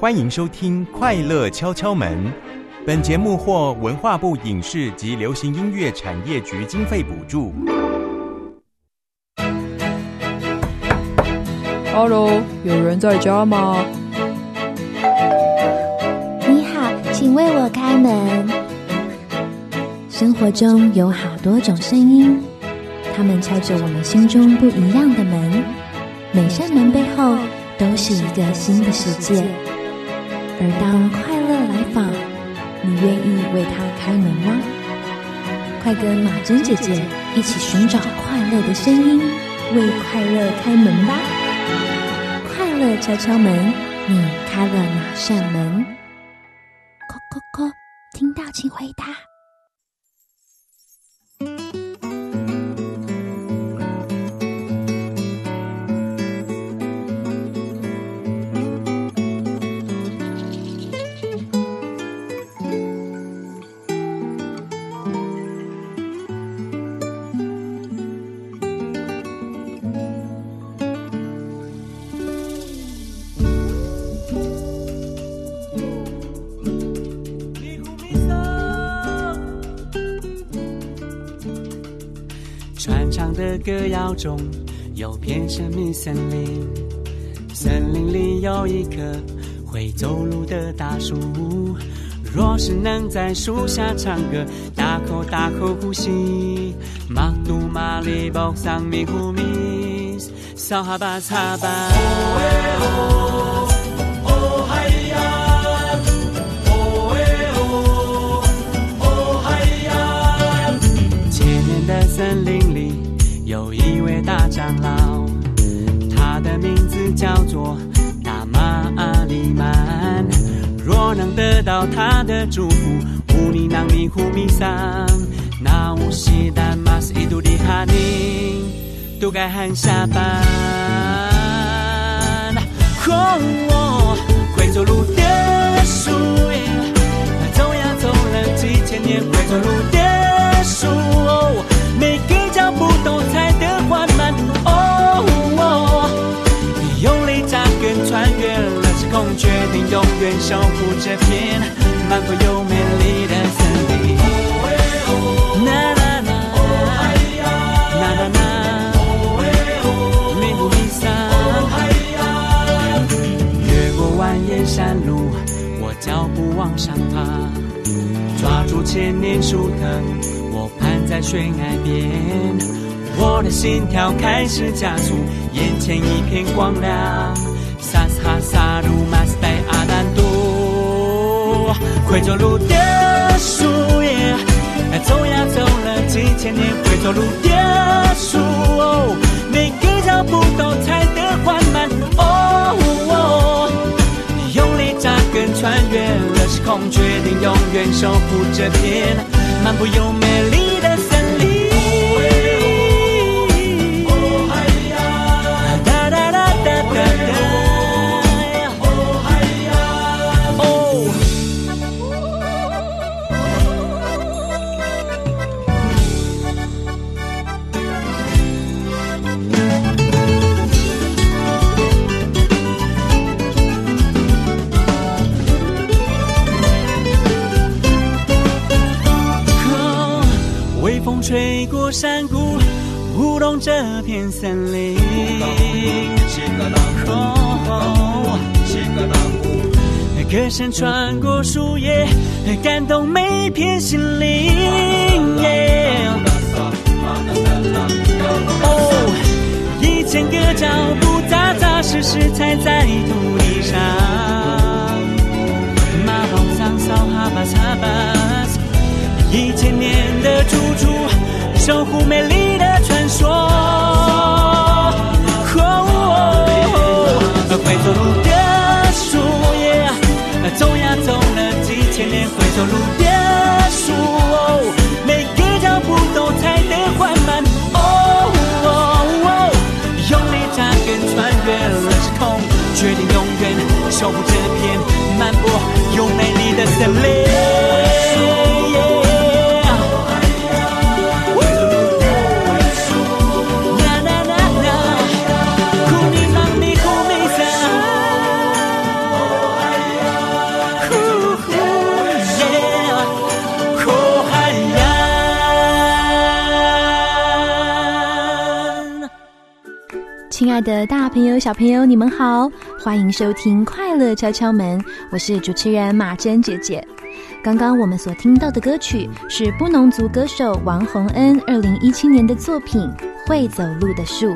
欢迎收听《快乐敲敲门》，本节目获文化部影视及流行音乐产业局经费补助。Hello，有人在家吗？你好，请为我开门。生活中有好多种声音，他们敲着我们心中不一样的门。每扇门背后都是一个新的世界。而当快乐来访，你愿意为它开门吗？快跟马珍姐姐一起寻找快乐的声音，为快乐开门吧！快乐敲敲门，你开了哪扇门？叩叩叩，听到请回答。歌谣中有片神秘森林，森林里有一棵会走路的大树。若是能在树下唱歌，大口大口呼吸，马杜马里包桑米呼米，扫哈巴擦巴。千年的森林有一位大长老，他的名字叫做大马阿里曼。若能得到他的祝福，乌尼囊尼呼米桑，那乌西丹马斯伊杜里哈尼，都该喊下班。哦，会走路的树，走呀走了几千年，会走路的树，每个决定永远守护这片漫步又美丽的森林。越过蜿蜒山路，我脚步往上爬，抓住千年树藤，我攀在悬崖边，我的心跳开始加速，眼前一片光亮，萨斯哈萨鲁马斯代阿丹都，会走路的树叶，走呀走了几千年，会走路的树。哦，每个脚步都踩得缓慢。哦哦，用力扎根，穿越了时空，决定永远守护这片漫步又美丽过山谷，舞动这片森林。哦歌声穿过树叶，感动每片心灵。哦，一千个脚步扎扎实实踩在土地上。马宝桑扫哈巴擦巴，一千年的住处，守护美丽的传说。哦，会走路的树叶，走呀走了几千年，会走路的树，每个脚步都踩得缓慢。哦哦哦，用力扎根，穿越了时空，决定永远守护这片漫步又美丽的森林。爱的大朋友、小朋友，你们好，欢迎收听《快乐敲敲门》，我是主持人马珍姐姐。刚刚我们所听到的歌曲是布农族歌手王洪恩二零一七年的作品《会走路的树》。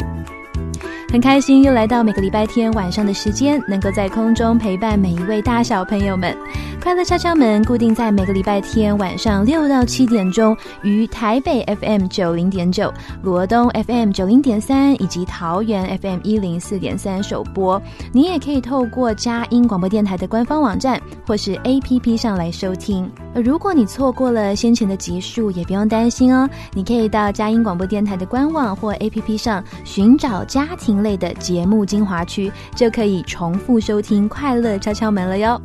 很开心又来到每个礼拜天晚上的时间，能够在空中陪伴每一位大小朋友们。快乐敲敲门固定在每个礼拜天晚上六到七点钟，于台北 FM 九零点九、罗东 FM 九零点三以及桃园 FM 一零四点三首播。你也可以透过佳音广播电台的官方网站或是 APP 上来收听。如果你错过了先前的集数，也不用担心哦，你可以到佳音广播电台的官网或 APP 上寻找家庭。类的节目精华区就可以重复收听《快乐敲敲门》了哟。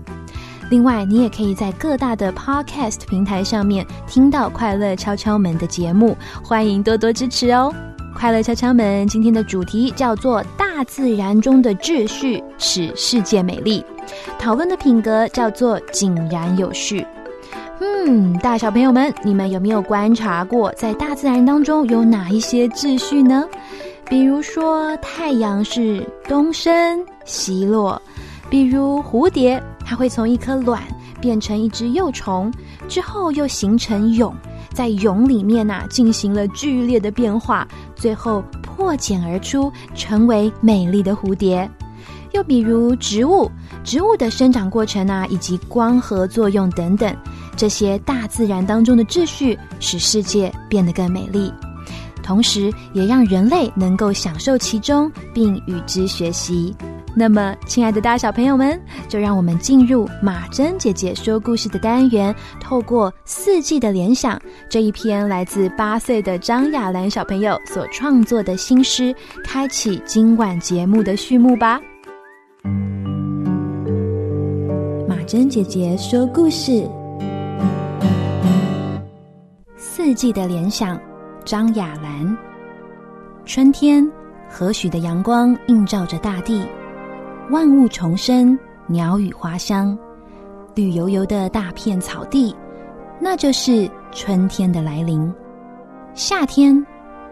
另外，你也可以在各大的 Podcast 平台上面听到《快乐敲敲门》的节目，欢迎多多支持哦。《快乐敲敲门》今天的主题叫做“大自然中的秩序使世界美丽”，讨论的品格叫做“井然有序”。嗯，大小朋友们，你们有没有观察过，在大自然当中有哪一些秩序呢？比如说，太阳是东升西落；比如蝴蝶，它会从一颗卵变成一只幼虫，之后又形成蛹，在蛹里面呐进行了剧烈的变化，最后破茧而出，成为美丽的蝴蝶。又比如植物，植物的生长过程啊，以及光合作用等等，这些大自然当中的秩序，使世界变得更美丽。同时，也让人类能够享受其中，并与之学习。那么，亲爱的大小朋友们，就让我们进入马珍姐姐说故事的单元，透过四季的联想这一篇来自八岁的张雅兰小朋友所创作的新诗，开启今晚节目的序幕吧。马珍姐姐说故事，四季的联想。张雅兰，春天，和煦的阳光映照着大地，万物重生，鸟语花香，绿油油的大片草地，那就是春天的来临。夏天，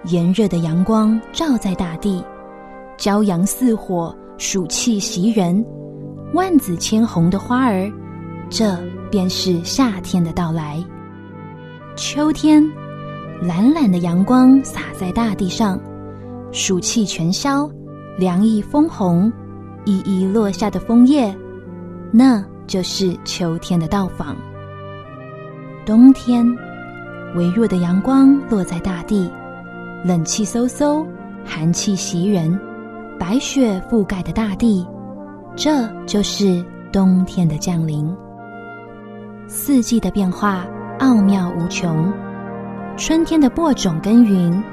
炎热的阳光照在大地，骄阳似火，暑气袭人，万紫千红的花儿，这便是夏天的到来。秋天。懒懒的阳光洒在大地上，暑气全消，凉意风红，一一落下的枫叶，那就是秋天的到访。冬天，微弱的阳光落在大地，冷气飕飕，寒气袭人，白雪覆盖的大地，这就是冬天的降临。四季的变化奥妙无穷。春天的播种耕耘，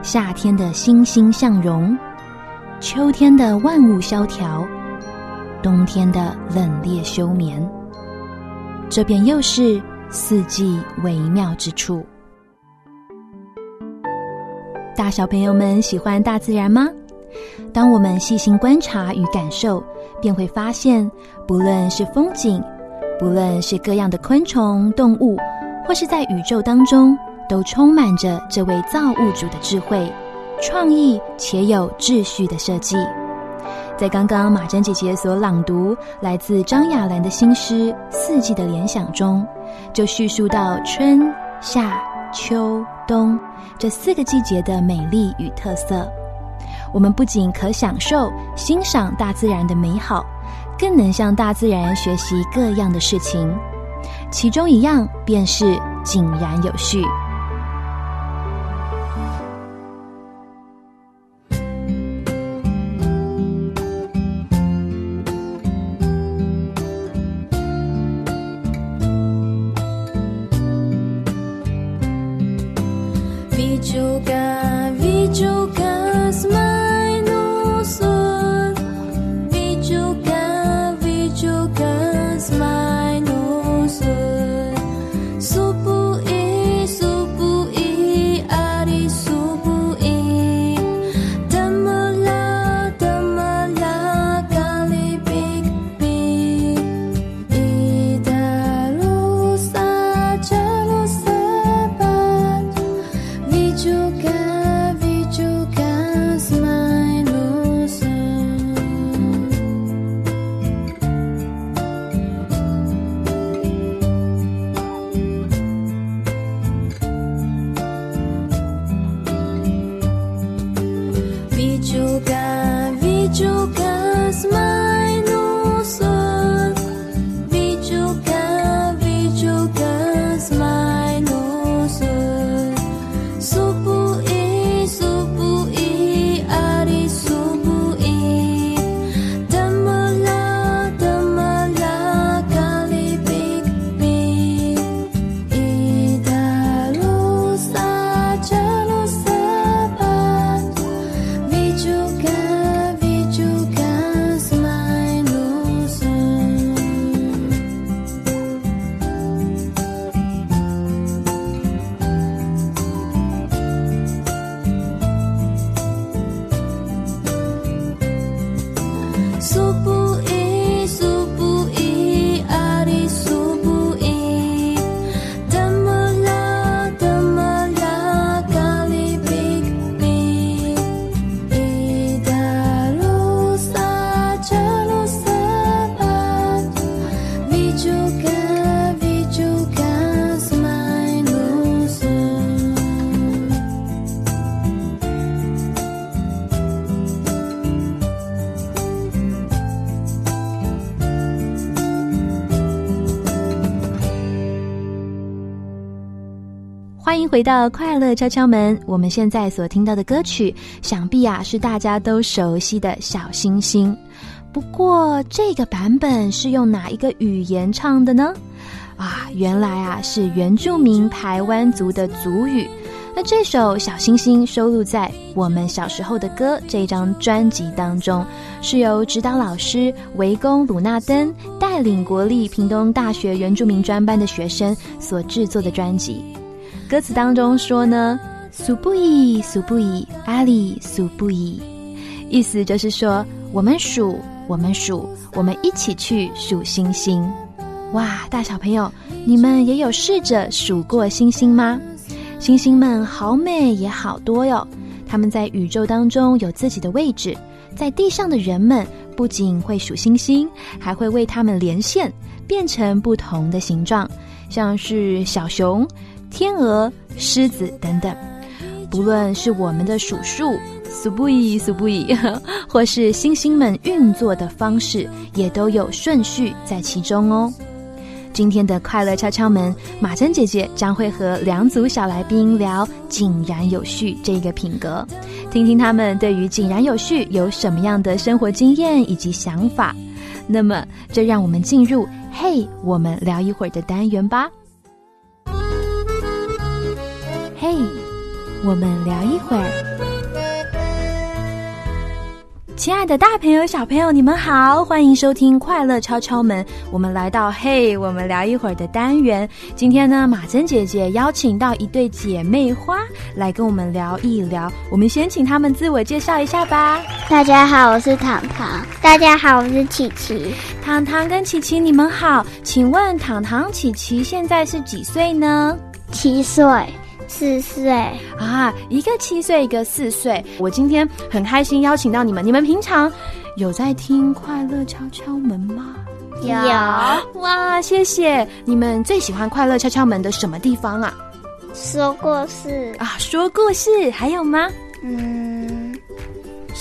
夏天的欣欣向荣，秋天的万物萧条，冬天的冷冽休眠，这便又是四季微妙之处。大小朋友们喜欢大自然吗？当我们细心观察与感受，便会发现，不论是风景，不论是各样的昆虫、动物，或是在宇宙当中。都充满着这位造物主的智慧、创意且有秩序的设计。在刚刚马珍姐姐所朗读来自张雅兰的新诗《四季的联想》中，就叙述到春夏秋冬这四个季节的美丽与特色。我们不仅可享受欣赏大自然的美好，更能向大自然学习各样的事情。其中一样便是井然有序。yoga. 回到快乐敲敲门。我们现在所听到的歌曲，想必啊是大家都熟悉的小星星。不过，这个版本是用哪一个语言唱的呢？啊，原来啊是原住民台湾族的族语。那这首《小星星》收录在《我们小时候的歌》这张专辑当中，是由指导老师围攻鲁纳登带领国立屏东大学原住民专班的学生所制作的专辑。歌词当中说呢，“数不一，数不一，阿里数不一”，意思就是说，我们数，我们数，我们一起去数星星。哇，大小朋友，你们也有试着数过星星吗？星星们好美也好多哟，它们在宇宙当中有自己的位置。在地上的人们不仅会数星星，还会为它们连线，变成不同的形状，像是小熊、天鹅、狮子等等。不论是我们的数数，数不已，数不已，或是星星们运作的方式，也都有顺序在其中哦。今天的快乐敲敲门，马珍姐姐将会和两组小来宾聊“井然有序”这个品格，听听他们对于“井然有序”有什么样的生活经验以及想法。那么，就让我们进入“嘿，我们聊一会儿”的单元吧。嘿，我们聊一会儿。亲爱的，大朋友、小朋友，你们好，欢迎收听《快乐敲敲门》。我们来到“嘿，我们聊一会儿”的单元。今天呢，马珍姐姐邀请到一对姐妹花来跟我们聊一聊。我们先请她们自我介绍一下吧。大家好，我是糖糖。大家好，我是琪琪。糖糖跟琪琪，你们好。请问糖糖、琪琪现在是几岁呢？七岁。四岁啊，一个七岁，一个四岁。我今天很开心邀请到你们。你们平常有在听《快乐敲敲门》吗？有哇，谢谢。你们最喜欢《快乐敲敲门》的什么地方啊？说故事啊，说故事，还有吗？嗯。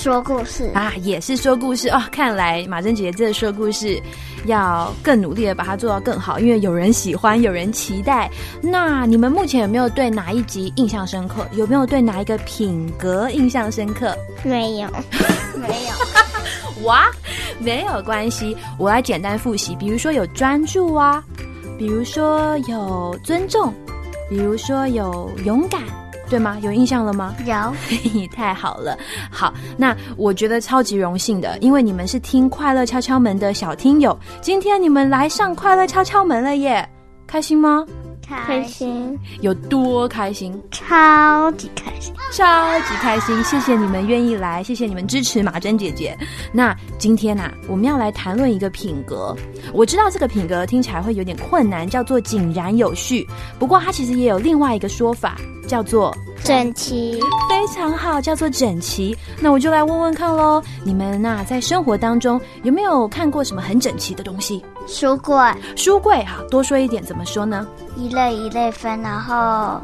说故事啊，也是说故事哦。看来马珍姐姐这说故事要更努力的把它做到更好，因为有人喜欢，有人期待。那你们目前有没有对哪一集印象深刻？有没有对哪一个品格印象深刻？没有，没有。哇，没有关系，我来简单复习。比如说有专注啊，比如说有尊重，比如说有勇敢。对吗？有印象了吗？有，太好了。好，那我觉得超级荣幸的，因为你们是听《快乐敲敲门》的小听友，今天你们来上《快乐敲敲门》了耶，开心吗？开心，有多开心？超级开心，超级开心！谢谢你们愿意来，谢谢你们支持马珍姐姐。那今天呢，我们要来谈论一个品格。我知道这个品格听起来会有点困难，叫做井然有序。不过它其实也有另外一个说法，叫做整齐。非常好，叫做整齐。那我就来问问看喽，你们呐在生活当中有没有看过什么很整齐的东西？书柜，书柜哈，多说一点，怎么说呢？一类一类分，然后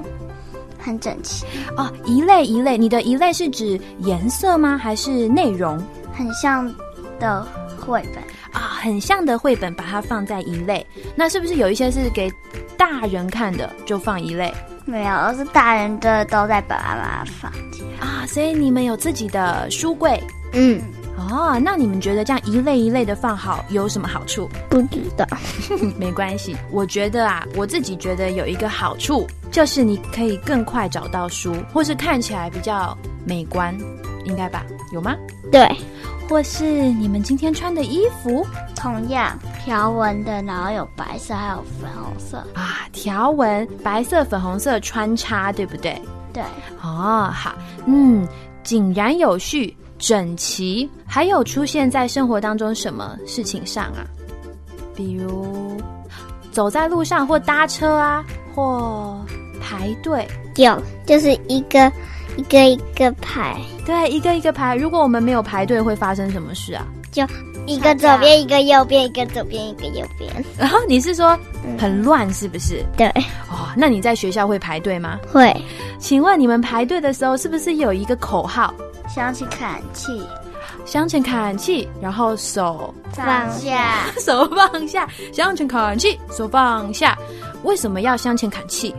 很整齐哦。一类一类，你的一类是指颜色吗？还是内容？很像的绘本啊，很像的绘本，把它放在一类。那是不是有一些是给大人看的，就放一类？没有，是大人的都在把它放啊。所以你们有自己的书柜？嗯。哦，那你们觉得这样一类一类的放好有什么好处？不知道，没关系。我觉得啊，我自己觉得有一个好处，就是你可以更快找到书，或是看起来比较美观，应该吧？有吗？对。或是你们今天穿的衣服，同样条纹的，然后有白色还有粉红色啊，条纹白色粉红色穿插，对不对？对。哦，好，嗯，井然有序。整齐，还有出现在生活当中什么事情上啊？比如走在路上或搭车啊，或排队。有，就是一个一个一个排。对，一个一个排。如果我们没有排队，会发生什么事啊？就一个左边，一个右边，一个左边，一个右边。然后你是说很乱，是不是？对。哦，那你在学校会排队吗？会。请问你们排队的时候是不是有一个口号？向前看气，向前看气，然后手放下，手放下，向前看气，手放下。为什么要向前看气？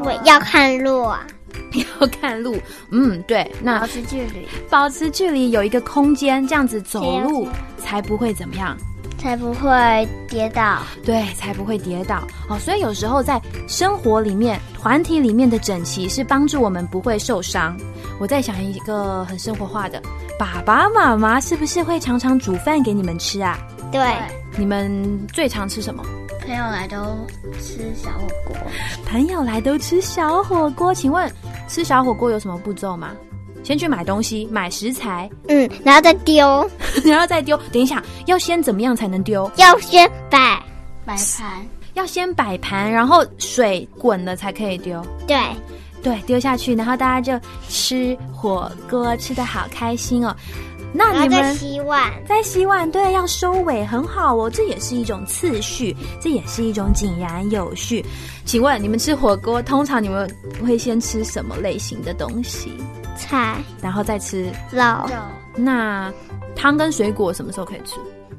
我，要看路啊，要看路。嗯，对，那保持距离，保持距离有一个空间，这样子走路才不会怎么样。才不会跌倒。对，才不会跌倒哦。所以有时候在生活里面，团体里面的整齐是帮助我们不会受伤。我在想一个很生活化的，爸爸妈妈是不是会常常煮饭给你们吃啊？对，你们最常吃什么？朋友来都吃小火锅，朋友来都吃小火锅，请问吃小火锅有什么步骤吗？先去买东西，买食材，嗯，然后再丢，然后再丢。等一下，要先怎么样才能丢？要先摆，摆盘，要先摆盘，然后水滚了才可以丢。对，对，丢下去，然后大家就吃火锅，吃的好开心哦。那你们洗碗，在洗碗，对，要收尾，很好哦。这也是一种次序，这也是一种井然有序。请问你们吃火锅，通常你们会先吃什么类型的东西，菜、然后再吃？肉，肉，那汤跟水果什么时候可以吃？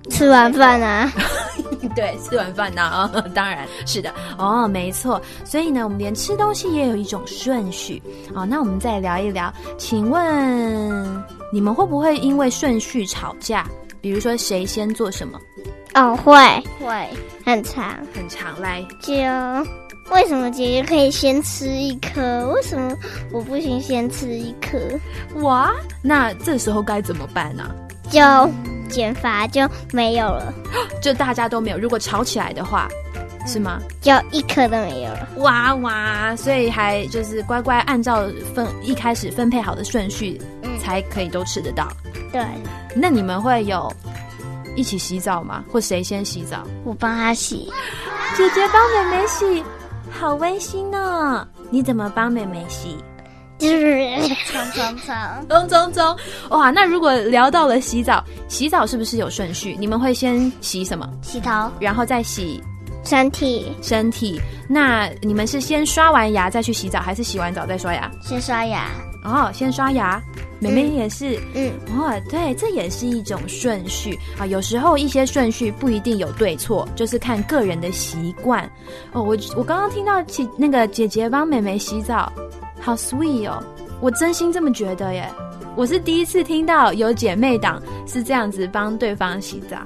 吃完饭啊，对，吃完饭呢、啊，当然是的哦，没错。所以呢，我们连吃东西也有一种顺序哦。那我们再聊一聊，请问你们会不会因为顺序吵架？比如说谁先做什么？哦，会会很长，很常来就为什么姐姐可以先吃一颗，为什么我不行先吃一颗？哇，那这时候该怎么办呢、就减法就没有了，就大家都没有，如果吵起来的话，是吗？就一颗都没有了。哇哇，所以还就是乖乖按照分一开始分配好的顺序，嗯才可以都吃得到。对，那你们会有一起洗澡吗？或谁先洗澡？我帮他洗，姐姐帮妹妹洗，好温馨呢。你怎么帮妹妹洗？就是冲冲冲，咚咚咚！哇，那如果聊到了洗澡，洗澡是不是有顺序？你们会先洗什么，洗头，然后再洗身体身体？那你们是先刷完牙再去洗澡，还是洗完澡再刷牙？先刷牙，哦，先刷牙。妹妹也是，嗯，哦，对，这也是一种顺序啊。有时候一些顺序不一定有对错，就是看个人的习惯。哦，我我刚刚听到姐那个姐姐帮妹妹洗澡，好 sweet 哦，我真心这么觉得耶。我是第一次听到有姐妹党是这样子帮对方洗澡。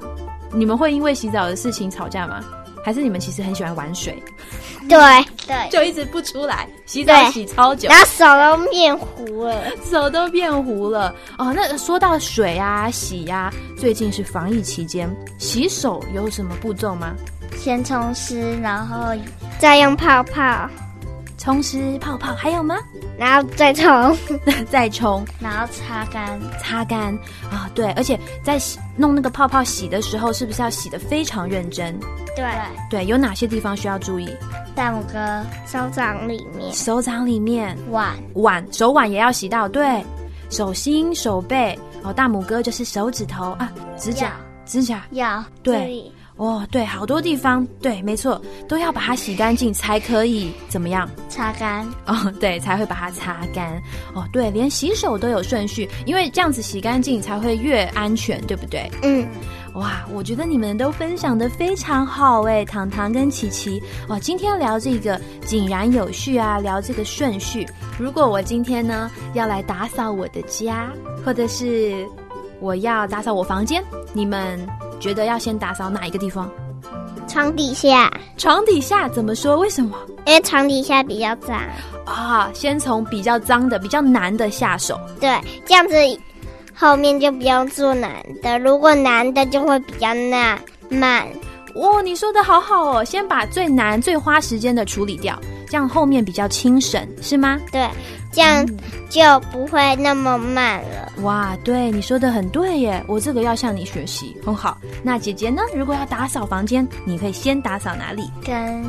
你们会因为洗澡的事情吵架吗？还是你们其实很喜欢玩水，对 对，就一直不出来，洗澡对洗超久然，后手都变糊了。手都变糊了哦。那说到水啊、洗呀、最近是防疫期间，洗手有什么步骤吗？先冲湿，然后再用泡泡，冲湿泡泡，还有吗？然后再冲。再冲。然后擦干，擦干。啊、对，而且在洗弄那个泡泡洗的时候，是不是要洗得非常认真？对，对，有哪些地方需要注意？大拇哥、手掌里面。手掌里面。碗、碗手腕也要洗到，对，手心、手背。哦，大拇哥就是手指头啊，指甲、指甲，要对。哦，对，好多地方，对，没错，都要把它洗干净才可以怎么样？擦干，哦，对，才会把它擦干。哦，对，连洗手都有顺序，因为这样子洗干净才会越安全，对不对？嗯，哇，我觉得你们都分享的非常好诶，糖糖跟琪琪。哇，今天聊这个井然有序啊，聊这个顺序。如果我今天呢要来打扫我的家，或者是我要打扫我房间，你们觉得要先打扫哪一个地方？床底下，床底下怎么说？为什么？因为床底下比较脏。啊，先从比较脏的、比较难的下手。对，这样子后面就不用做难的。如果难的就会比较难慢。哦，你说的好好哦，先把最难、最花时间的处理掉，这样后面比较轻省，是吗？对，这样就不会那么慢了。哇，对，你说的很对耶，我这个要向你学习，很好。那姐姐呢？如果要打扫房间，你会先打扫哪里？跟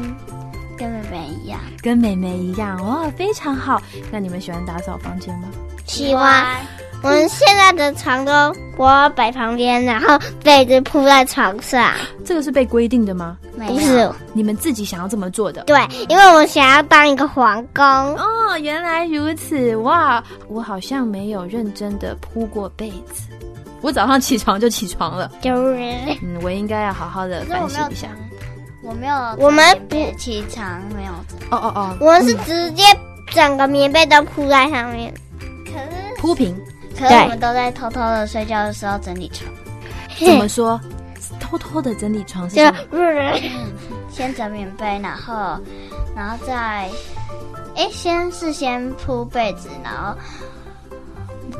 跟妹妹一样，跟妹妹一样哦，非常好。那你们喜欢打扫房间吗？喜欢。我们现在的床都我摆旁边，然后被子铺在床上。这个是被规定的吗？不是，你们自己想要这么做的？对，因为我想要当一个皇宫。哦，原来如此哇！我好像没有认真的铺过被子，我早上起床就起床了。就是嗯，我应该要好好的反省一下。我没有，我们不起床没有，哦哦哦，我们是直接整个棉被都铺在上面。可是铺平，对可是我们都在偷偷的睡觉的时候整理床，怎么说？偷偷的整理床是 先整棉被，然后然后再，哎，先是先铺被子，然后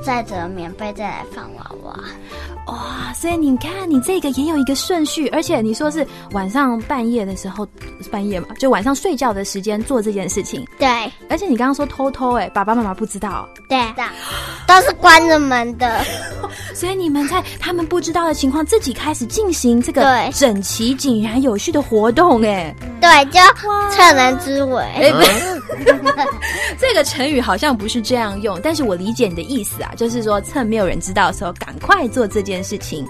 再折棉被，再来放娃娃。哇，所以你看，你这个也有一个顺序，而且你说是晚上半夜的时候，半夜嘛，就晚上睡觉的时间做这件事情。对而且你刚刚说偷偷、哎，爸爸妈妈不知道，对，都是关着门的。所以你们在他们不知道的情况，自己开始进行这个对整齐、井然有序的活动、哎。对，就趁人之危。哎，这个成语好像不是这样用，但是我理解你的意思啊，就是说趁没有人知道的时候，赶快做这件事情。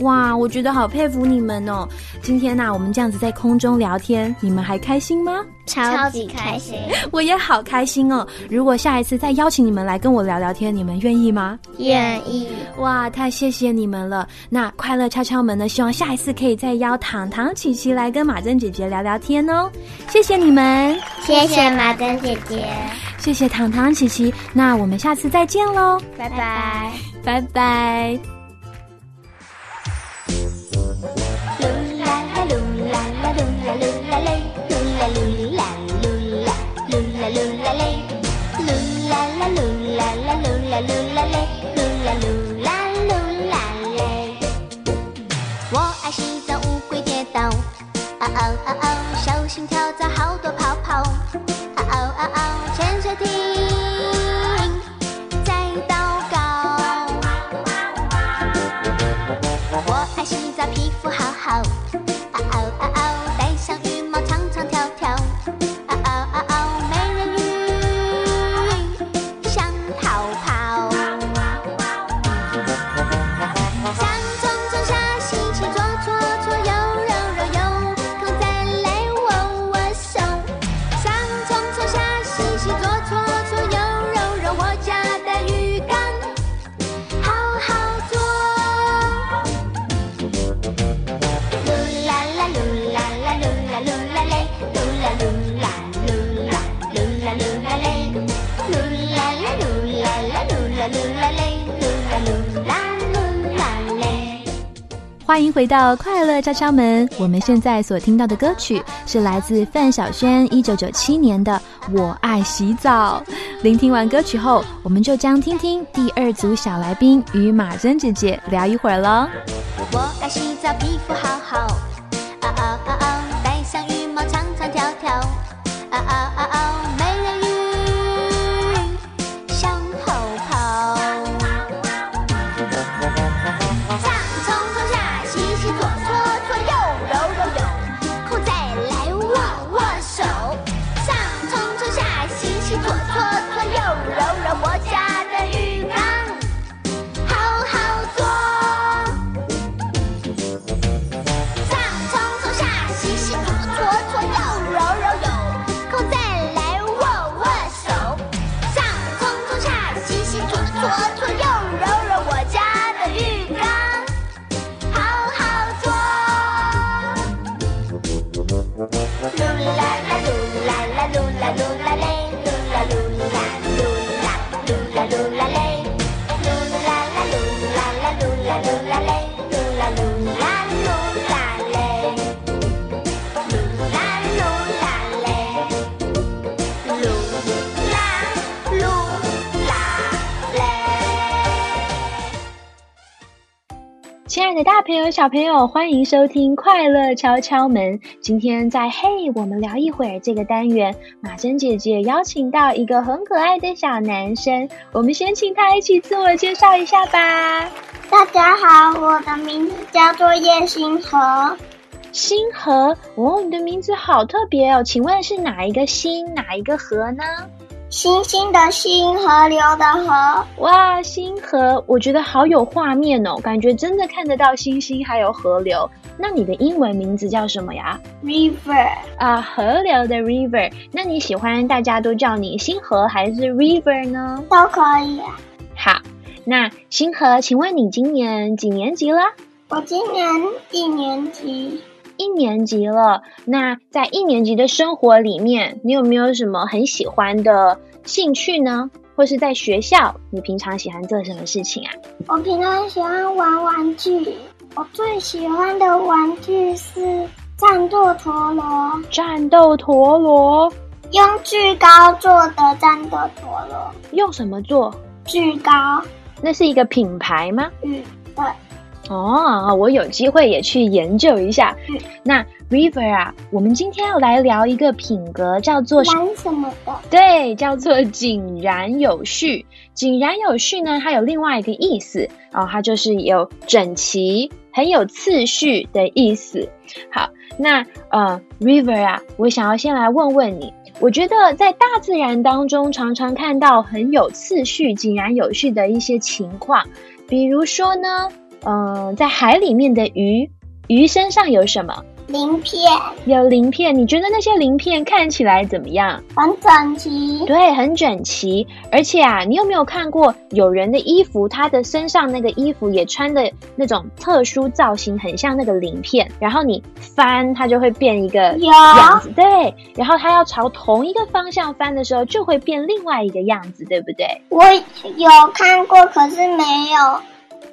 哇，我觉得好佩服你们哦！今天呢、我们这样子在空中聊天，你们还开心吗？超级开心，我也好开心哦！如果下一次再邀请你们来跟我聊聊天，你们愿意吗？愿意。哇，太谢谢你们了！那快乐敲敲门呢？希望下一次可以再邀糖糖、琪琪来跟马珍姐姐聊聊天哦。谢谢你们，谢谢马珍姐姐，谢谢糖糖、琪琪。那我们下次再见喽，拜拜。拜拜。噜啦啦噜啦啦噜啦噜啦嘞，噜啦噜啦噜啦噜啦噜啦嘞，噜啦啦噜啦啦噜啦噜啦嘞，噜啦噜啦噜啦嘞。我爱洗澡，乌龟跌倒，嗷嗷嗷嗷，小心跳蚤好多泡泡，戴欢迎回到快乐敲敲门。我们现在所听到的歌曲是来自范晓萱一九九七年的《我爱洗澡》。聆听完歌曲后，我们就将听听第二组小来宾与马珍姐姐聊一会儿喽。我爱洗澡，皮肤好好。嗷嗷嗷嗷，戴上羽毛，唱唱跳跳。嗷嗷大朋友、小朋友，欢迎收听《快乐敲敲门》。今天在“嘿，我们聊一会儿”这个单元，马珍姐姐邀请到一个很可爱的小男生，我们先请他一起自我介绍一下吧。大家好，我的名字叫做叶星河，星河，哦，你的名字好特别哦，请问是哪一个星，哪一个河呢？星星的星，河流的河，哇，星河，我觉得好有画面哦，感觉真的看得到星星还有河流。那你的英文名字叫什么呀？river 啊，河流的 river。那你喜欢大家都叫你星河还是 river 呢？都可以啊。好，那星河，请问你今年几年级了？我今年一年级，一年级了。那在一年级的生活里面，你有没有什么很喜欢的兴趣呢？或是在学校，你平常喜欢做什么事情啊？我平常喜欢玩玩具，我最喜欢的玩具是战斗陀螺，战斗陀螺用巨高做的战斗陀螺，用什么做？巨高，那是一个品牌吗？嗯，对，哦，我有机会也去研究一下。嗯那 River 啊，我们今天要来聊一个品格，叫做玩什么的？对，叫做井然有序。井然有序呢，它有另外一个意思哦，它就是有整齐、很有次序的意思。好，那呃，River 啊，我想要先来问问你，我觉得在大自然当中，常常看到很有次序、井然有序的一些情况，比如说呢，嗯、在海里面的鱼，鱼身上有什么？鳞片有鳞片，你觉得那些鳞片看起来怎么样？很整齐，对，很整齐。而且啊，你有没有看过有人的衣服，他的身上那个衣服也穿的那种特殊造型，很像那个鳞片。然后你翻，它就会变一个有样子。对，然后它要朝同一个方向翻的时候，就会变另外一个样子，对不对？我有看过，可是没有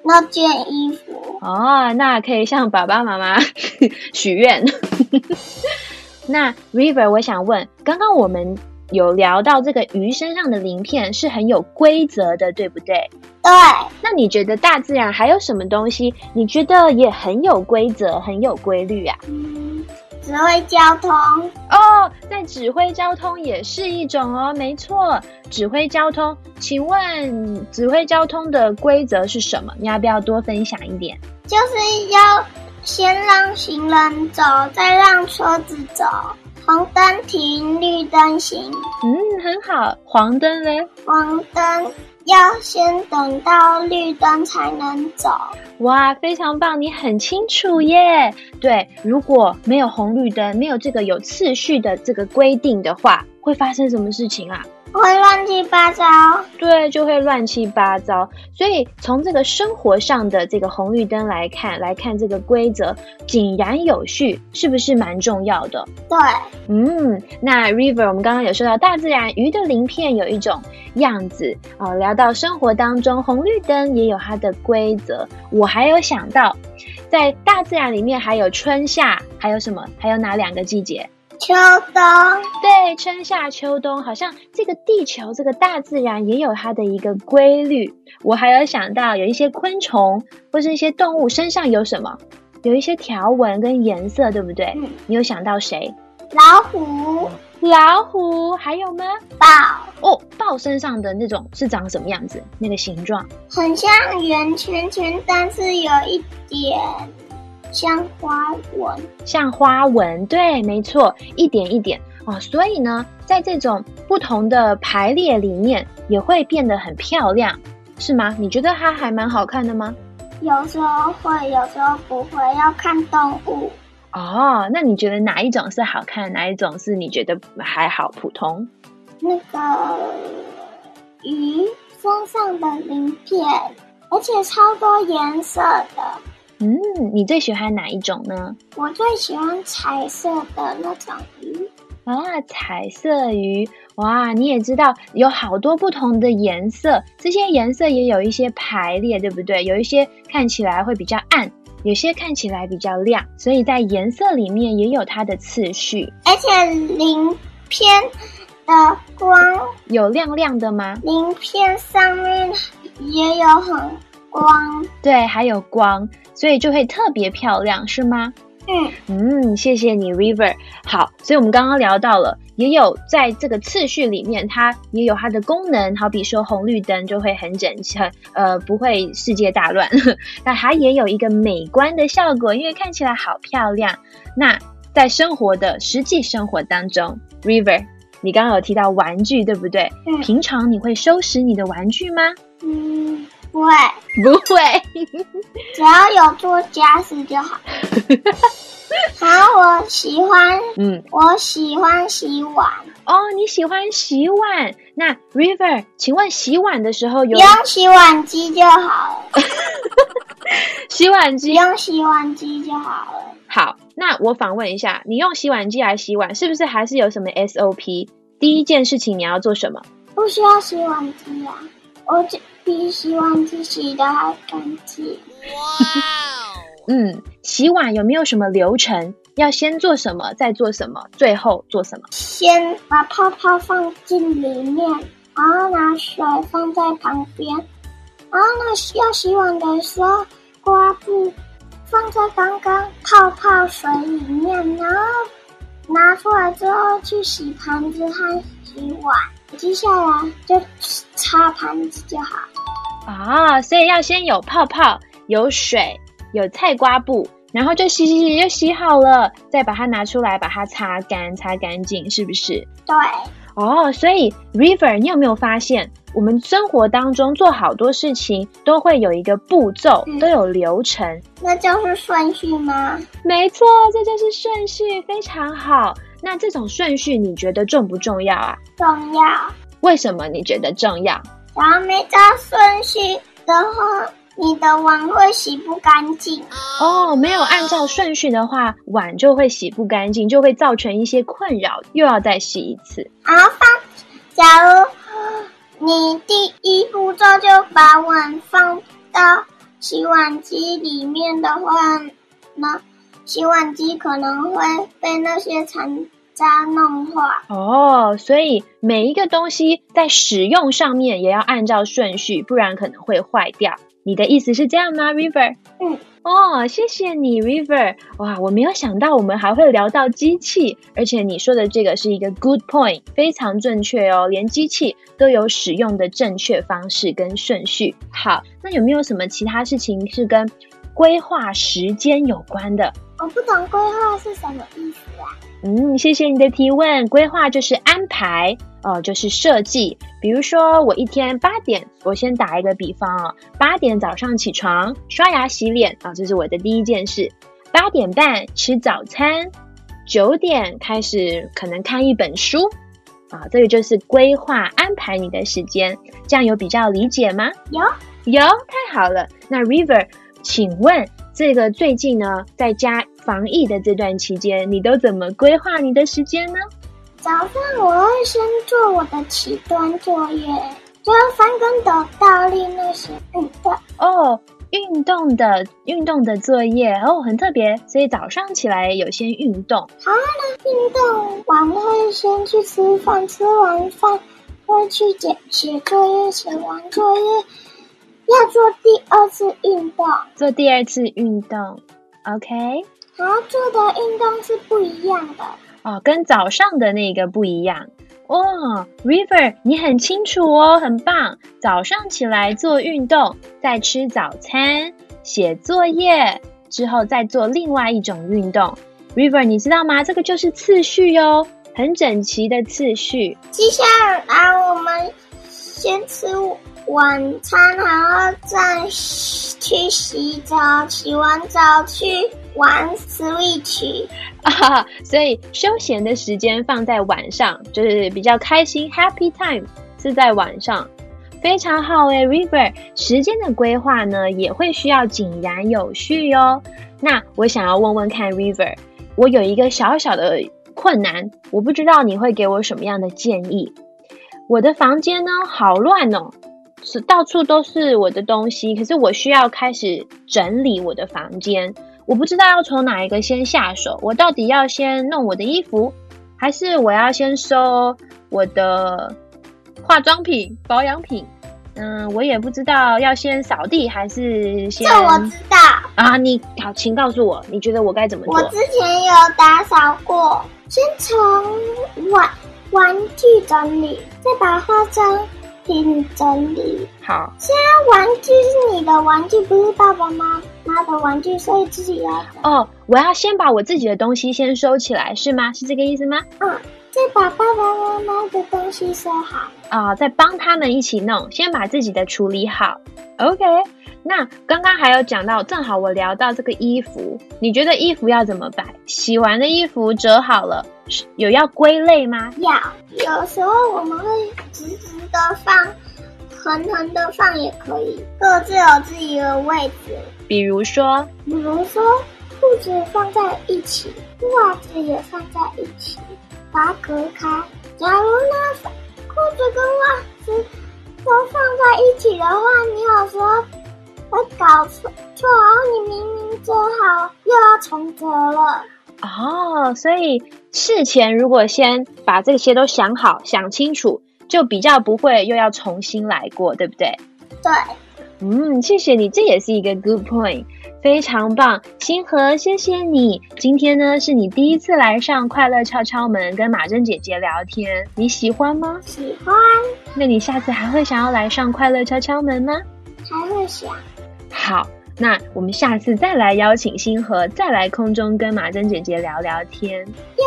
那件衣服。哦，那可以向爸爸妈妈 许愿。那 River，我想问，刚刚我们有聊到这个鱼身上的鳞片是很有规则的，对不对？对，那你觉得大自然还有什么东西，你觉得也很有规则、很有规律啊？嗯，指挥交通，哦，在指挥交通也是一种哦，没错，指挥交通。请问指挥交通的规则是什么？你要不要多分享一点？就是要先让行人走，再让车子走，红灯停，绿灯行。嗯，很好。黄灯嘞？黄灯要先等到绿灯才能走。哇，非常棒，你很清楚耶。对，如果没有红绿灯，没有这个有次序的这个规定的话，会发生什么事情啊？会乱七八糟，对，就会乱七八糟。所以从这个生活上的这个红绿灯来看，来看这个规则井然有序，是不是蛮重要的？对，嗯，那 River，我们刚刚有说到大自然鱼的鳞片有一种样子哦，聊到生活当中红绿灯也有它的规则。我还有想到，在大自然里面还有春夏，还有什么？还有哪两个季节？秋冬，对，春夏秋冬，好像这个地球这个大自然也有它的一个规律。我还有想到有一些昆虫或是一些动物身上有什么？有一些条纹跟颜色，对不对？嗯你有想到谁？老虎，老虎，还有吗？豹，哦，豹身上的那种是长什么样子？那个形状？很像圆圈圈，但是有一点像花纹。像花纹，对，没错，一点一点哦。所以呢，在这种不同的排列里面，也会变得很漂亮，是吗？你觉得它还蛮好看的吗？有时候会，有时候不会，要看动物。哦，那你觉得哪一种是好看，哪一种是你觉得还好普通？那个鱼身上的鳞片，而且超多颜色的。嗯，你最喜欢哪一种呢？我最喜欢彩色的那种鱼。啊，彩色鱼，哇，你也知道有好多不同的颜色，这些颜色也有一些排列，对不对？有一些看起来会比较暗，有些看起来比较亮，所以在颜色里面也有它的次序。而且鳞片的光，有亮亮的吗？鳞片上面也有很光。对，还有光，所以就会特别漂亮，是吗？嗯，嗯，谢谢你，River。好，所以我们刚刚聊到了，也有在这个次序里面，它也有它的功能，好比说红绿灯就会很整齐，很呃不会世界大乱。那它也有一个美观的效果，因为看起来好漂亮。那在生活的实际生活当中，River，你刚刚有提到玩具，对不对？嗯平常你会收拾你的玩具吗？嗯，不会，不会。只要有做家事就好。好，我喜欢，嗯，我喜欢洗碗，哦，你喜欢洗碗？那 River，请问洗碗的时候有用洗碗机就好了，洗碗机？用洗碗机就好了。好，那我访问一下，你用洗碗机来洗碗，是不是还是有什么 SOP？第一件事情你要做什么？不需要洗碗机啊，我就比洗碗机洗的还干净。哇嗯，洗碗有没有什么流程？要先做什么，再做什么，最后做什么？先把泡泡放进里面，然后拿水放在旁边，然后呢，要洗碗的时候，刮布放在刚刚泡泡水里面，然后拿出来之后去洗盘子和洗碗，接下来就擦盘子就好。啊，所以要先有泡泡，有水，有菜瓜布，然后就洗洗洗就洗好了，再把它拿出来，把它擦干，擦干净，是不是？对，哦，所以 River，你有没有发现，我们生活当中做好多事情都会有一个步骤，嗯都有流程。那就是顺序吗？没错，这就是顺序，非常好。那这种顺序你觉得重不重要啊？重要。为什么你觉得重要？然后没照顺序的话，你的碗会洗不干净。哦，没有按照顺序的话，碗就会洗不干净，就会造成一些困扰，又要再洗一次。然后放，假如你第一步骤就把碗放到洗碗机里面的话呢，洗碗机可能会被那些残渣弄坏。哦，所以每一个东西在使用上面也要按照顺序，不然可能会坏掉。你的意思是这样吗，River？嗯。哦，谢谢你，River。哇，我没有想到我们还会聊到机器，而且你说的这个是一个 good point，非常正确哦。连机器都有使用的正确方式跟顺序。好，那有没有什么其他事情是跟规划时间有关的？我不懂规划是什么意思啊？嗯，谢谢你的提问。规划就是安排，哦、就是设计。比如说，我一天八点，我先打一个比方哦，八点早上起床，刷牙洗脸啊、这是我的第一件事。八点半吃早餐，九点开始可能看一本书，啊，这个就是规划安排你的时间。这样有比较理解吗？有有，太好了。那 River，请问这个最近呢，在家防疫的这段期间，你都怎么规划你的时间呢？早上我会先做我的起端作业，就要翻跟斗、倒立那些运动。哦，运动的运动的作业哦，很特别，所以早上起来有先运动。运动完会先去吃饭，吃完饭会去写写作业，写完作业要做第二次运动，做第二次运动，OK？然后做的运动是不一样的。哦，跟早上的那个不一样哦。River，你很清楚哦，很棒。早上起来做运动，再吃早餐，写作业，之后再做另外一种运动。River，你知道吗？这个就是次序哟、很整齐的次序。接下来我们先吃晚餐，然后再去洗澡，洗完澡去玩 Switch。啊，所以休闲的时间放在晚上，就是比较开心，happy time 是在晚上，非常好诶 River，时间的规划呢也会需要井然有序哟。那我想要问问看 River，我有一个小小的困难，我不知道你会给我什么样的建议。我的房间呢好乱哦，是到处都是我的东西，可是我需要开始整理我的房间。我不知道要从哪一个先下手，我到底要先弄我的衣服，还是我要先收我的化妆品、保养品？嗯，我也不知道要先扫地还是先这我知道，啊？你好，请告诉我，你觉得我该怎么做？我之前有打扫过，先从玩玩具整理，再把化妆品整理。好，现在玩具是你的玩具，不是爸爸妈妈的玩具，所以自己要哦，我要先把我自己的东西先收起来，是吗？是这个意思吗？嗯，再把爸爸妈妈的东西收好。啊、再帮他们一起弄，先把自己的处理好。OK，那刚刚还有讲到，正好我聊到这个衣服，你觉得衣服要怎么摆？洗完的衣服折好了，有要归类吗？要有时候我们会直直的放，横横的放也可以，各自有自己的位置。比如说，比如说，裤子放在一起，袜子也放在一起，把它隔开。假如呢，裤子跟袜子都放在一起的话，你有时候会搞错，错，然后你明明折好，又要重折了。哦，所以事前如果先把这些都想好、想清楚，就比较不会又要重新来过，对不对？对，嗯，谢谢你，这也是一个 good point，非常棒。星河，谢谢你。今天呢，是你第一次来上快乐敲敲门，跟马珍姐姐聊天，你喜欢吗？喜欢那你下次还会想要来上快乐敲敲门吗？还会想，好，那我们下次再来邀请星河，再来空中跟马珍姐姐聊聊天。要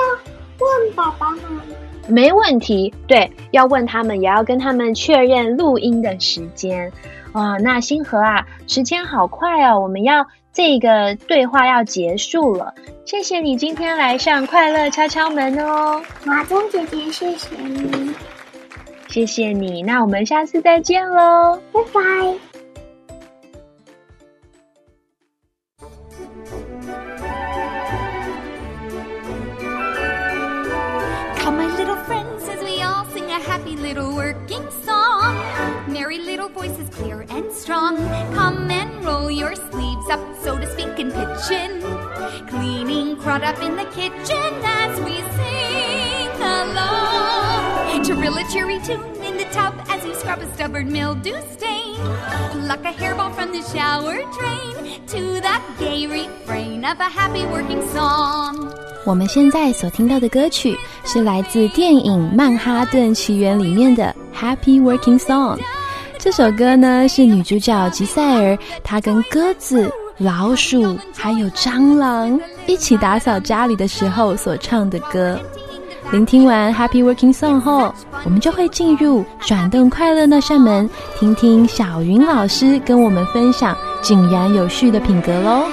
问爸爸妈妈。没问题，对，要问他们，也要跟他们确认录音的时间。哇，那星河啊，时间好快哦，我们要这个对话要结束了。谢谢你今天来上快乐敲敲门哦，马东姐姐，谢谢你，谢谢你。那我们下次再见喽。拜拜。Scrub a stubborn mildew stain. Pluck a hairball from the shower drain to that gay refrain of a happy working song. 我们现在所听到的歌曲是来自电影《曼哈顿奇缘》里面的《Happy Working Song》。这首歌呢是女主角吉赛尔，她跟鸽子、老鼠还有蟑螂一起打扫家里的时候所唱的歌。聆听完《Happy Working Song》后，我们就会进入转动快乐那扇门，听听小云老师跟我们分享井然有序的品格喽。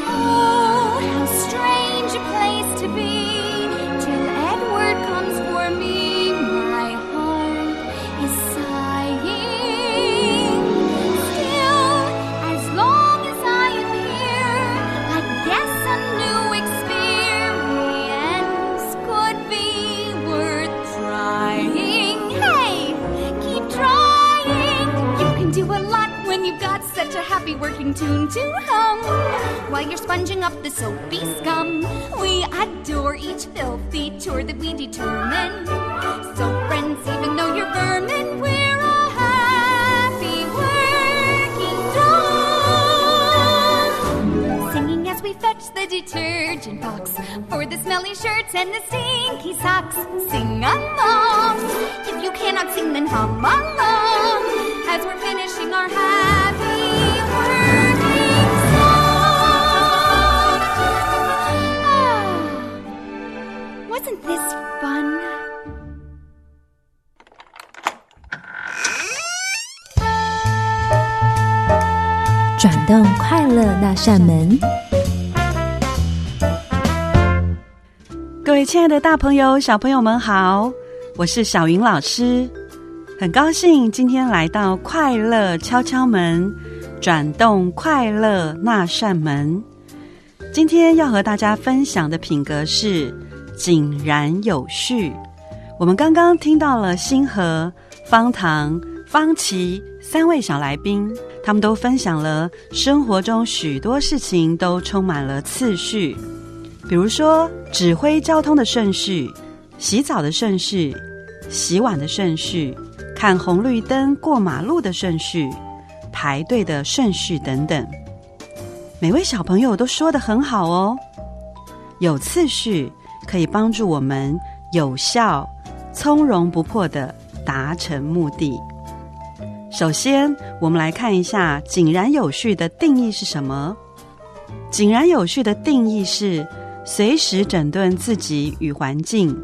as we fetch the detergent box for the smelly shirts and the stinky socks. Sing along. If you cannot sing, then hum along as we're finishing our happy working song. Ah, wasn't this fun? 转动快乐那扇门。 各位亲爱的大朋友、小朋友们好，我是小云老师，很高兴今天来到快乐敲敲门，转动快乐那扇门。今天要和大家分享的品格是井然有序。我们刚刚听到了星河、方糖、方琪三位小来宾，他们都分享了生活中许多事情都充满了次序。比如说，指挥交通的顺序、洗澡的顺序、洗碗的顺序、看红绿灯过马路的顺序、排队的顺序等等。每位小朋友都说得很好哦。有次序可以帮助我们有效、从容不迫的达成目的。首先，我们来看一下井然有序的定义是什么。井然有序的定义是。随时整顿自己与环境，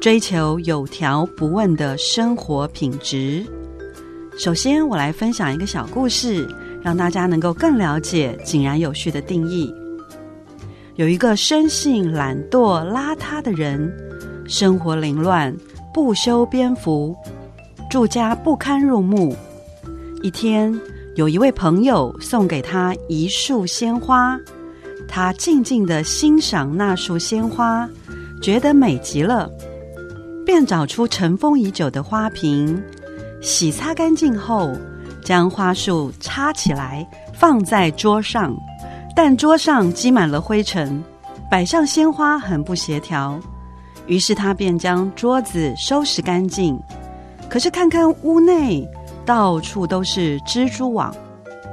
追求有条不紊的生活品质。首先，我来分享一个小故事，让大家能够更了解井然有序的定义。有一个生性懒惰邋遢的人，生活凌乱，不修边幅，住家不堪入目。一天，有一位朋友送给他一束鲜花。他静静的欣赏那束鲜花，觉得美极了，便找出尘封已久的花瓶，洗擦干净后，将花束插起来放在桌上，但桌上积满了灰尘，摆上鲜花很不协调。于是他便将桌子收拾干净，可是看看屋内，到处都是蜘蛛网，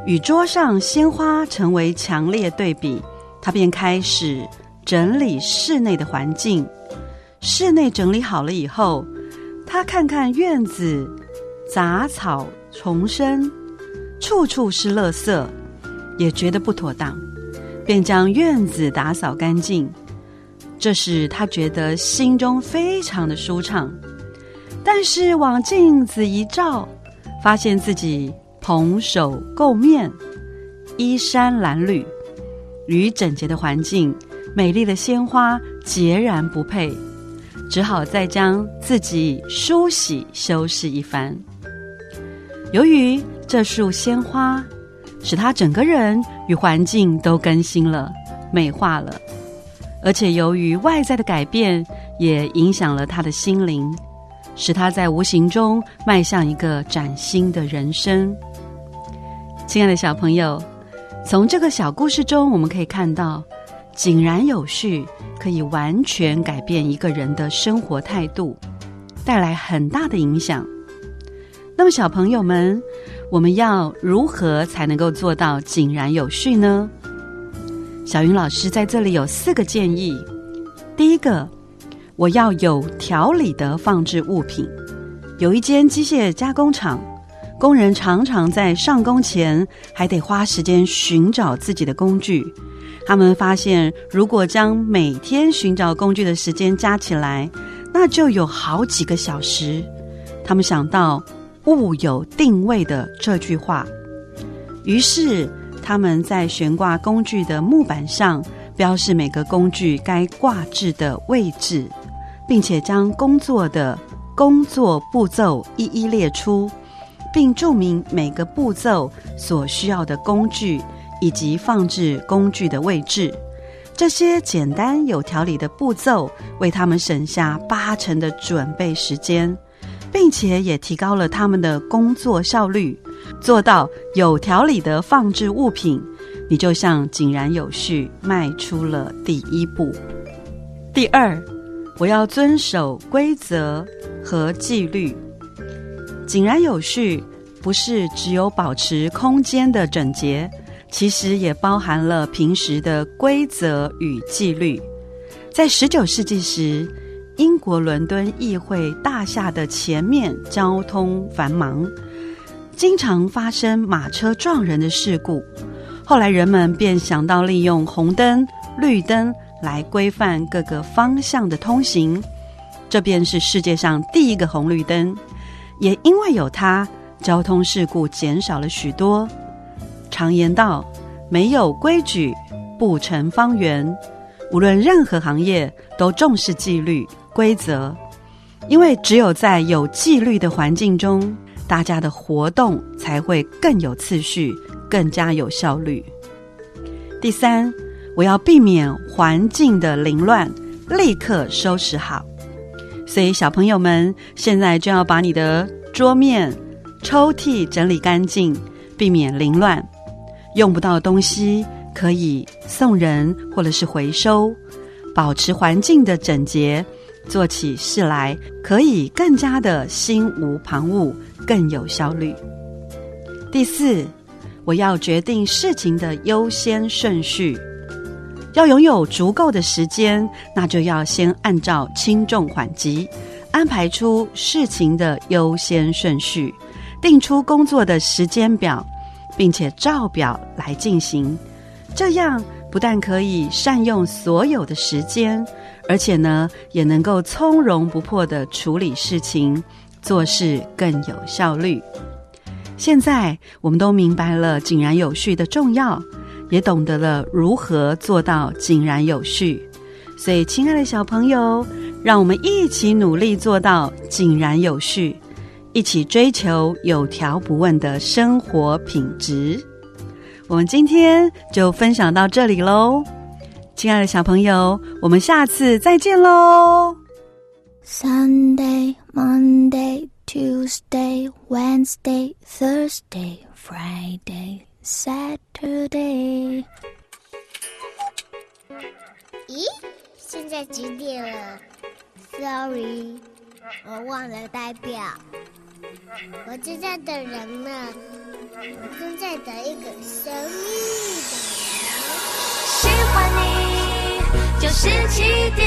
与桌上鲜花成为强烈对比。他便开始整理室内的环境。室内整理好了以后，他看看院子，杂草丛生，处处是垃圾，也觉得不妥当，便将院子打扫干净。这使他觉得心中非常的舒畅。但是往镜子一照，发现自己蓬首垢面，衣衫褴褛。与整洁的环境、美丽的鲜花截然不配，只好再将自己梳洗修饰一番。由于这束鲜花使他整个人与环境都更新了、美化了，而且由于外在的改变，也影响了他的心灵，使他在无形中迈向一个崭新的人生。亲爱的小朋友。从这个小故事中，我们可以看到，井然有序可以完全改变一个人的生活态度，带来很大的影响。那么，小朋友们，我们要如何才能够做到井然有序呢？小云老师在这里有四个建议。第一个，我要有条理的放置物品。有一间机械加工厂。工人常常在上工前还得花时间寻找自己的工具。他们发现，如果将每天寻找工具的时间加起来，那就有好几个小时。他们想到“物有定位”的这句话，于是他们在悬挂工具的木板上标示每个工具该挂置的位置，并且将工作的工作步骤一一列出。并注明每个步骤所需要的工具以及放置工具的位置。这些简单有条理的步骤为他们省下八成的准备时间，并且也提高了他们的工作效率。做到有条理的放置物品，你就像井然有序迈出了第一步。第二，我要遵守规则和纪律。井然有序，不是只有保持空间的整洁，其实也包含了平时的规则与纪律。在十九世纪时，英国伦敦议会大厦的前面交通繁忙，经常发生马车撞人的事故。后来人们便想到利用红灯、绿灯来规范各个方向的通行，这便是世界上第一个红绿灯。也因为有它，交通事故减少了许多。常言道：“没有规矩不成方圆。”无论任何行业都重视纪律规则，因为只有在有纪律的环境中，大家的活动才会更有次序、更加有效率。第三，我要避免环境的凌乱，立刻收拾好。所以，小朋友们现在就要把你的桌面、抽屉整理干净，避免凌乱。用不到的东西可以送人或者是回收，保持环境的整洁，做起事来可以更加的心无旁骛，更有效率。第四，我要决定事情的优先顺序。要拥有足够的时间，那就要先按照轻重缓急安排出事情的优先顺序，定出工作的时间表，并且照表来进行。这样不但可以善用所有的时间，而且呢，也能够从容不迫的处理事情，做事更有效率。现在我们都明白了井然有序的重要。也懂得了如何做到井然有序，所以，亲爱的小朋友，让我们一起努力做到井然有序，一起追求有条不紊的生活品质。我们今天就分享到这里喽，亲爱的小朋友，我们下次再见喽。Sunday, Monday, Tuesday, Wednesday, Thursday, Friday, Saturday。咦，现在几点了？Sorry，我忘了代表。我正在等人呢，我正在等一个神秘的人喜欢你就是起点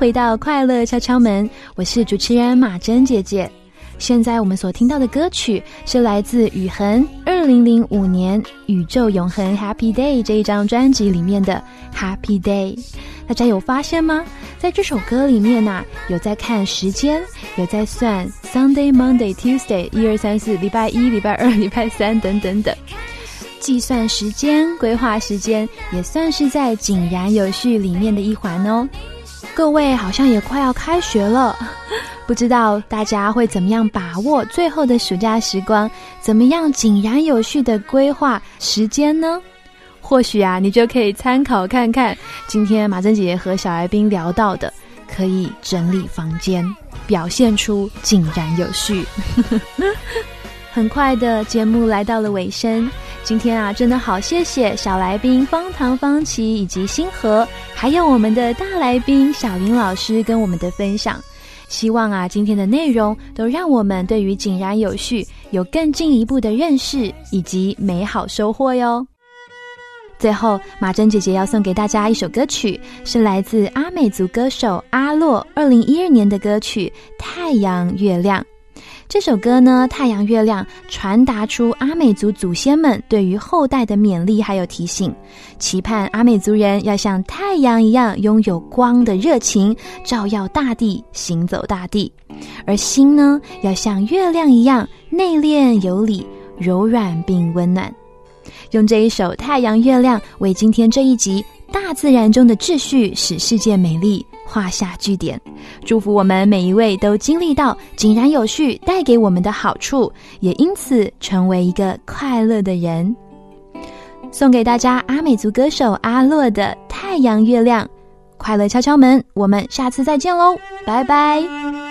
回到快乐敲敲门，我是主持人马珍姐姐。现在我们所听到的歌曲是来自雨恒二零零五年《宇宙永恒 Happy Day》这一张专辑里面的 Happy Day。大家有发现吗？在这首歌里面呐、有在看时间，有在算 Sunday、Monday、Tuesday，一二三四，礼拜一、礼拜二、礼拜三等等等。计算时间、规划时间，也算是在井然有序里面的一环哦。各位好像也快要开学了，不知道大家会怎么样把握最后的暑假时光，怎么样井然有序的规划时间呢？或许啊，你就可以参考看看今天马珍姐姐和小来宾聊到的，可以整理房间，表现出井然有序。很快的节目来到了尾声，今天啊，真的好谢谢小来宾方糖、方琪以及星河，还有我们的大来宾小云老师跟我们的分享。希望啊，今天的内容都让我们对于井然有序有更进一步的认识以及美好收获哟。最后，马珍姐姐要送给大家一首歌曲，是来自阿美族歌手阿洛二零一二年的歌曲《太阳月亮》。这首歌呢，《太阳月亮》传达出阿美族祖先们对于后代的勉励还有提醒，期盼阿美族人要像太阳一样拥有光的热情，照耀大地，行走大地；而心呢，要像月亮一样内敛有礼，柔软并温暖。用这一首《太阳月亮》为今天这一集《大自然中的秩序使世界美丽》画下句点，祝福我们每一位都经历到井然有序带给我们的好处，也因此成为一个快乐的人。送给大家阿美族歌手阿洛的《太阳月亮》，快乐敲敲门，我们下次再见喽，拜拜。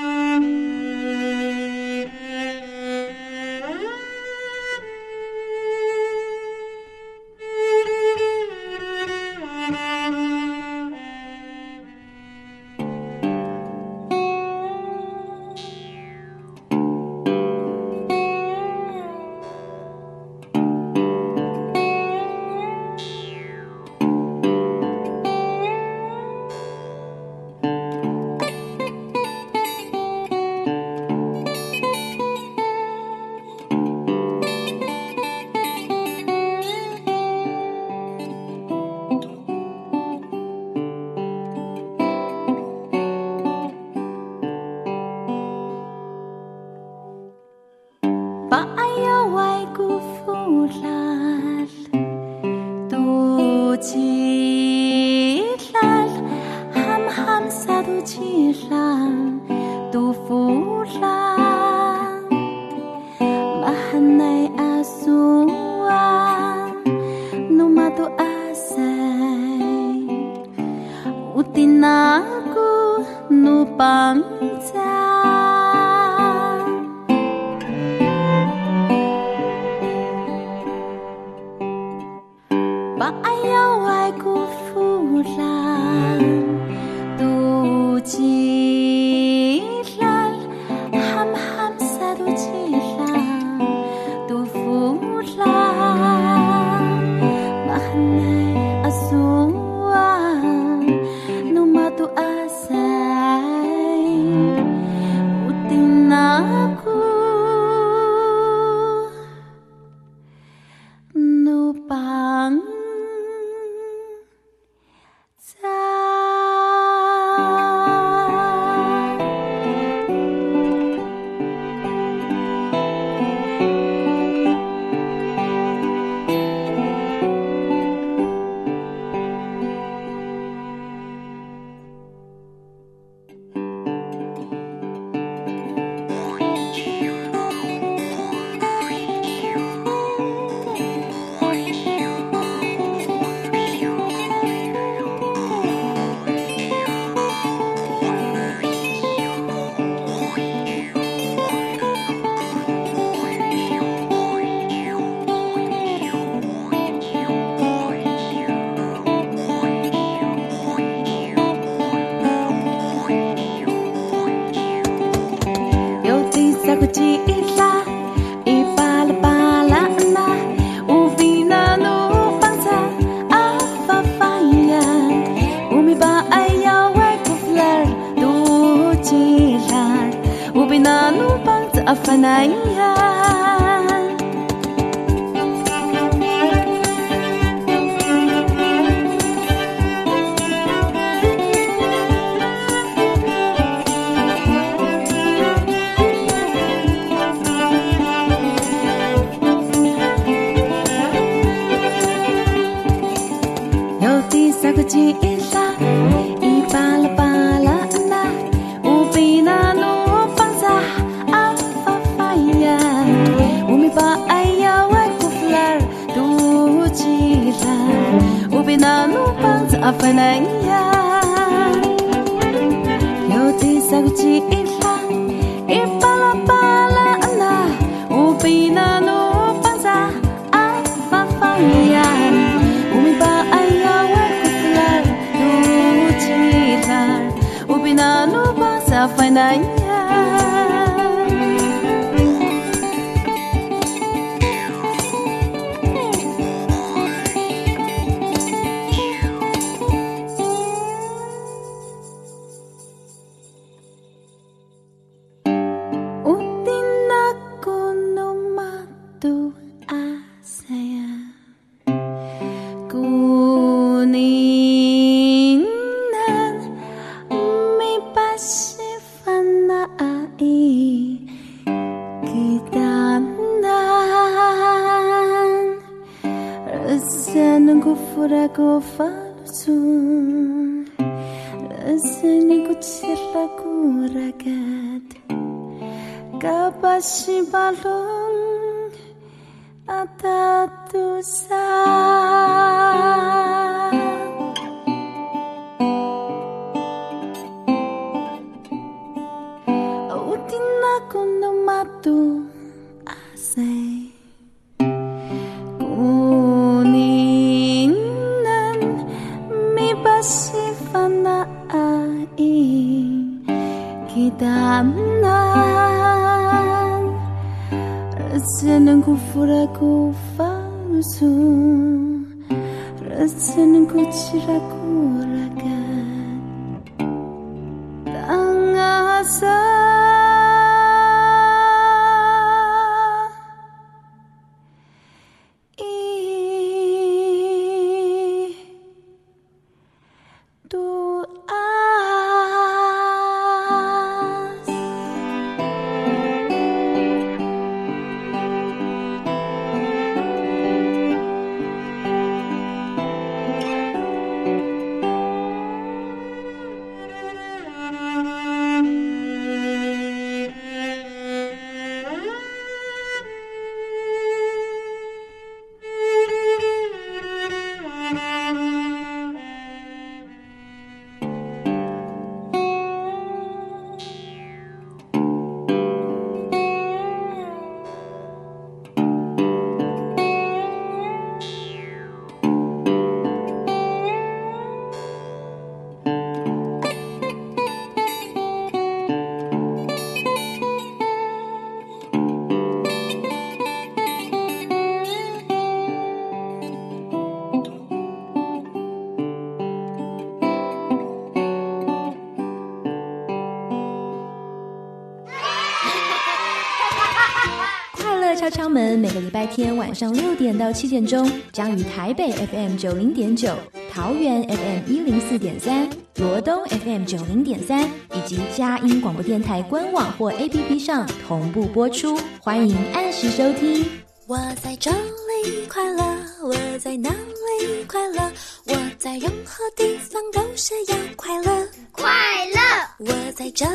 拜天晚上六点到七点钟，将于台北 FM 九零点九、桃园 FM 一零四点三、罗东 FM 九零点三以及佳音广播电台官网或 APP 上同步播出，欢迎按时收听。我在这里快乐，我在哪里快乐？我在任何地方都是要快乐，快乐。我在这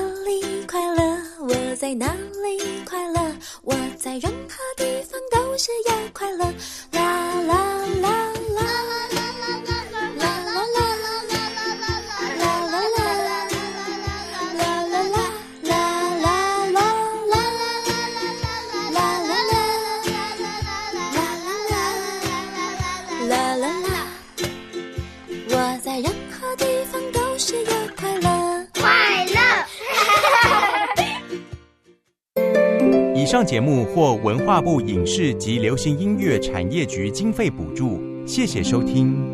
节目获文化部影视及流行音乐产业局经费补助，谢谢收听。